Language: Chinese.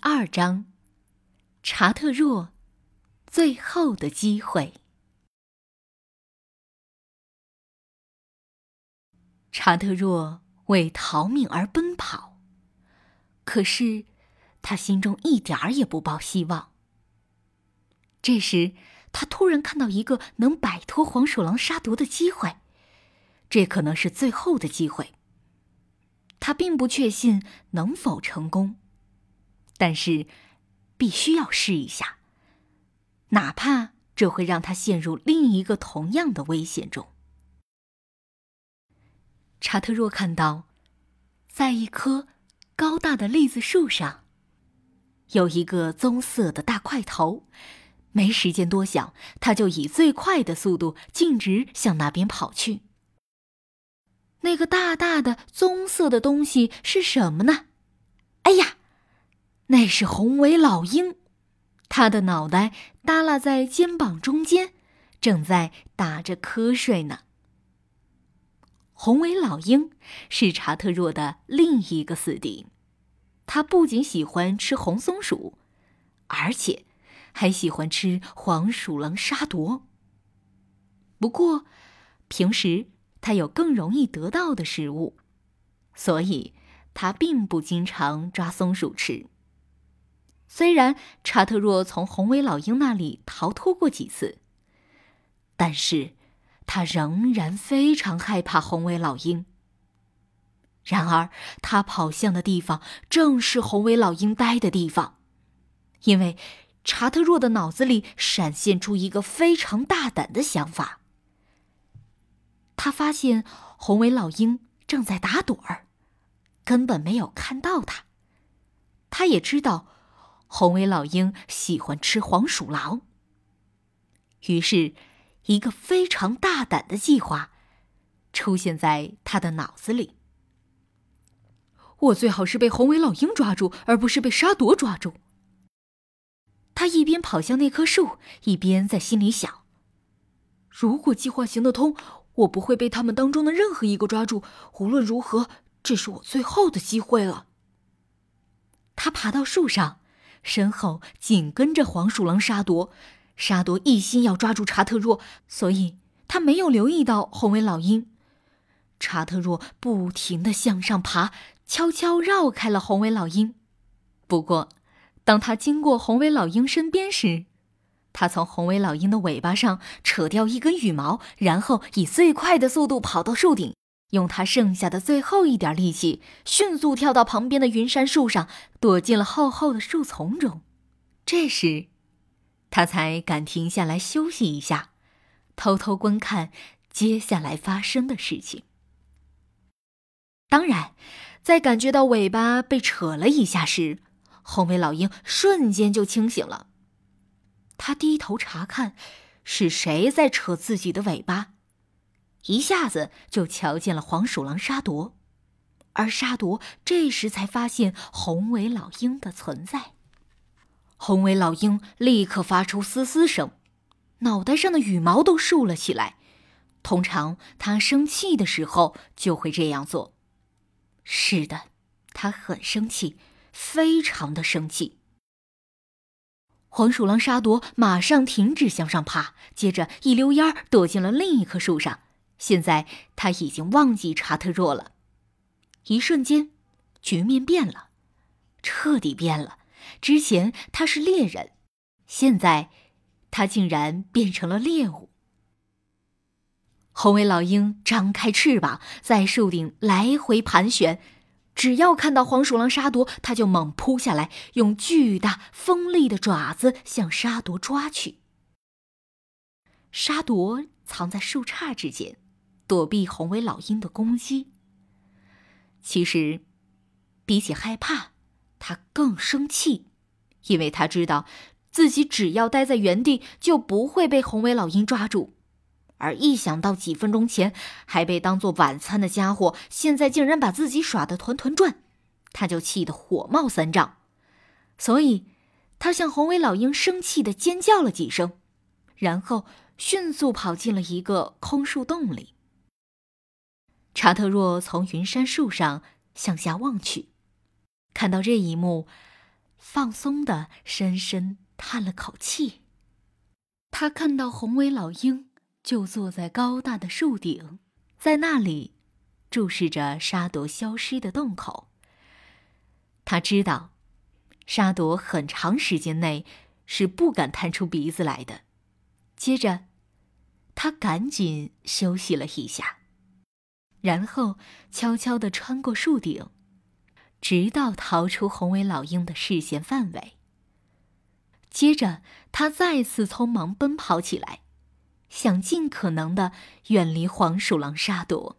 第二章，查特若最后的机会。查特若为逃命而奔跑，可是他心中一点儿也不抱希望。这时，他突然看到一个能摆脱黄鼠狼杀毒的机会，这可能是最后的机会。他并不确信能否成功。但是，必须要试一下，哪怕这会让他陷入另一个同样的危险中。查特若看到，在一棵高大的栗子树上，有一个棕色的大块头。没时间多想，他就以最快的速度径直向那边跑去。那个大大的棕色的东西是什么呢？哎呀！那是红尾老鹰，它的脑袋耷拉在肩膀中间，正在打着瞌睡呢。红尾老鹰是查特若的另一个死敌，它不仅喜欢吃红松鼠，而且还喜欢吃黄鼠狼沙夺。不过，平时它有更容易得到的食物，所以它并不经常抓松鼠吃。虽然查特若从红尾老鹰那里逃脱过几次，但是他仍然非常害怕红尾老鹰。然而，他跑向的地方正是红尾老鹰待的地方，因为查特若的脑子里闪现出一个非常大胆的想法。他发现红尾老鹰正在打盹儿，根本没有看到他。他也知道。红尾老鹰喜欢吃黄鼠狼。于是，一个非常大胆的计划出现在他的脑子里。我最好是被红尾老鹰抓住，而不是被沙朵抓住。他一边跑向那棵树，一边在心里想：如果计划行得通，我不会被他们当中的任何一个抓住。无论如何，这是我最后的机会了。他爬到树上。身后紧跟着黄鼠狼沙夺，沙夺一心要抓住查特若，所以他没有留意到红尾老鹰。查特若不停的向上爬，悄悄绕开了红尾老鹰。不过，当他经过红尾老鹰身边时，他从红尾老鹰的尾巴上扯掉一根羽毛，然后以最快的速度跑到树顶。用他剩下的最后一点力气，迅速跳到旁边的云杉树上，躲进了厚厚的树丛中。这时，他才敢停下来休息一下，偷偷观看接下来发生的事情。当然，在感觉到尾巴被扯了一下时，红尾老鹰瞬间就清醒了。他低头查看，是谁在扯自己的尾巴。一下子就瞧见了黄鼠狼沙铎，而沙铎这时才发现红尾老鹰的存在。红尾老鹰立刻发出嘶嘶声，脑袋上的羽毛都竖了起来。通常它生气的时候就会这样做。是的，它很生气，非常的生气。黄鼠狼沙夺马上停止向上爬，接着一溜烟儿躲进了另一棵树上。现在他已经忘记查特若了，一瞬间，局面变了，彻底变了。之前他是猎人，现在他竟然变成了猎物。红尾老鹰张开翅膀，在树顶来回盘旋，只要看到黄鼠狼沙夺，它就猛扑下来，用巨大锋利的爪子向沙夺抓去。沙夺藏在树杈之间。躲避红尾老鹰的攻击。其实，比起害怕，他更生气，因为他知道自己只要待在原地就不会被红尾老鹰抓住，而一想到几分钟前还被当做晚餐的家伙现在竟然把自己耍得团团转，他就气得火冒三丈。所以，他向红尾老鹰生气的尖叫了几声，然后迅速跑进了一个空树洞里。查特若从云杉树上向下望去，看到这一幕，放松的深深叹了口气。他看到红尾老鹰就坐在高大的树顶，在那里注视着沙朵消失的洞口。他知道，沙朵很长时间内是不敢探出鼻子来的。接着，他赶紧休息了一下，然后悄悄地穿过树顶，直到逃出红尾老鹰的视线范围。接着，他再次匆忙奔跑起来，想尽可能的远离黄鼠狼沙朵。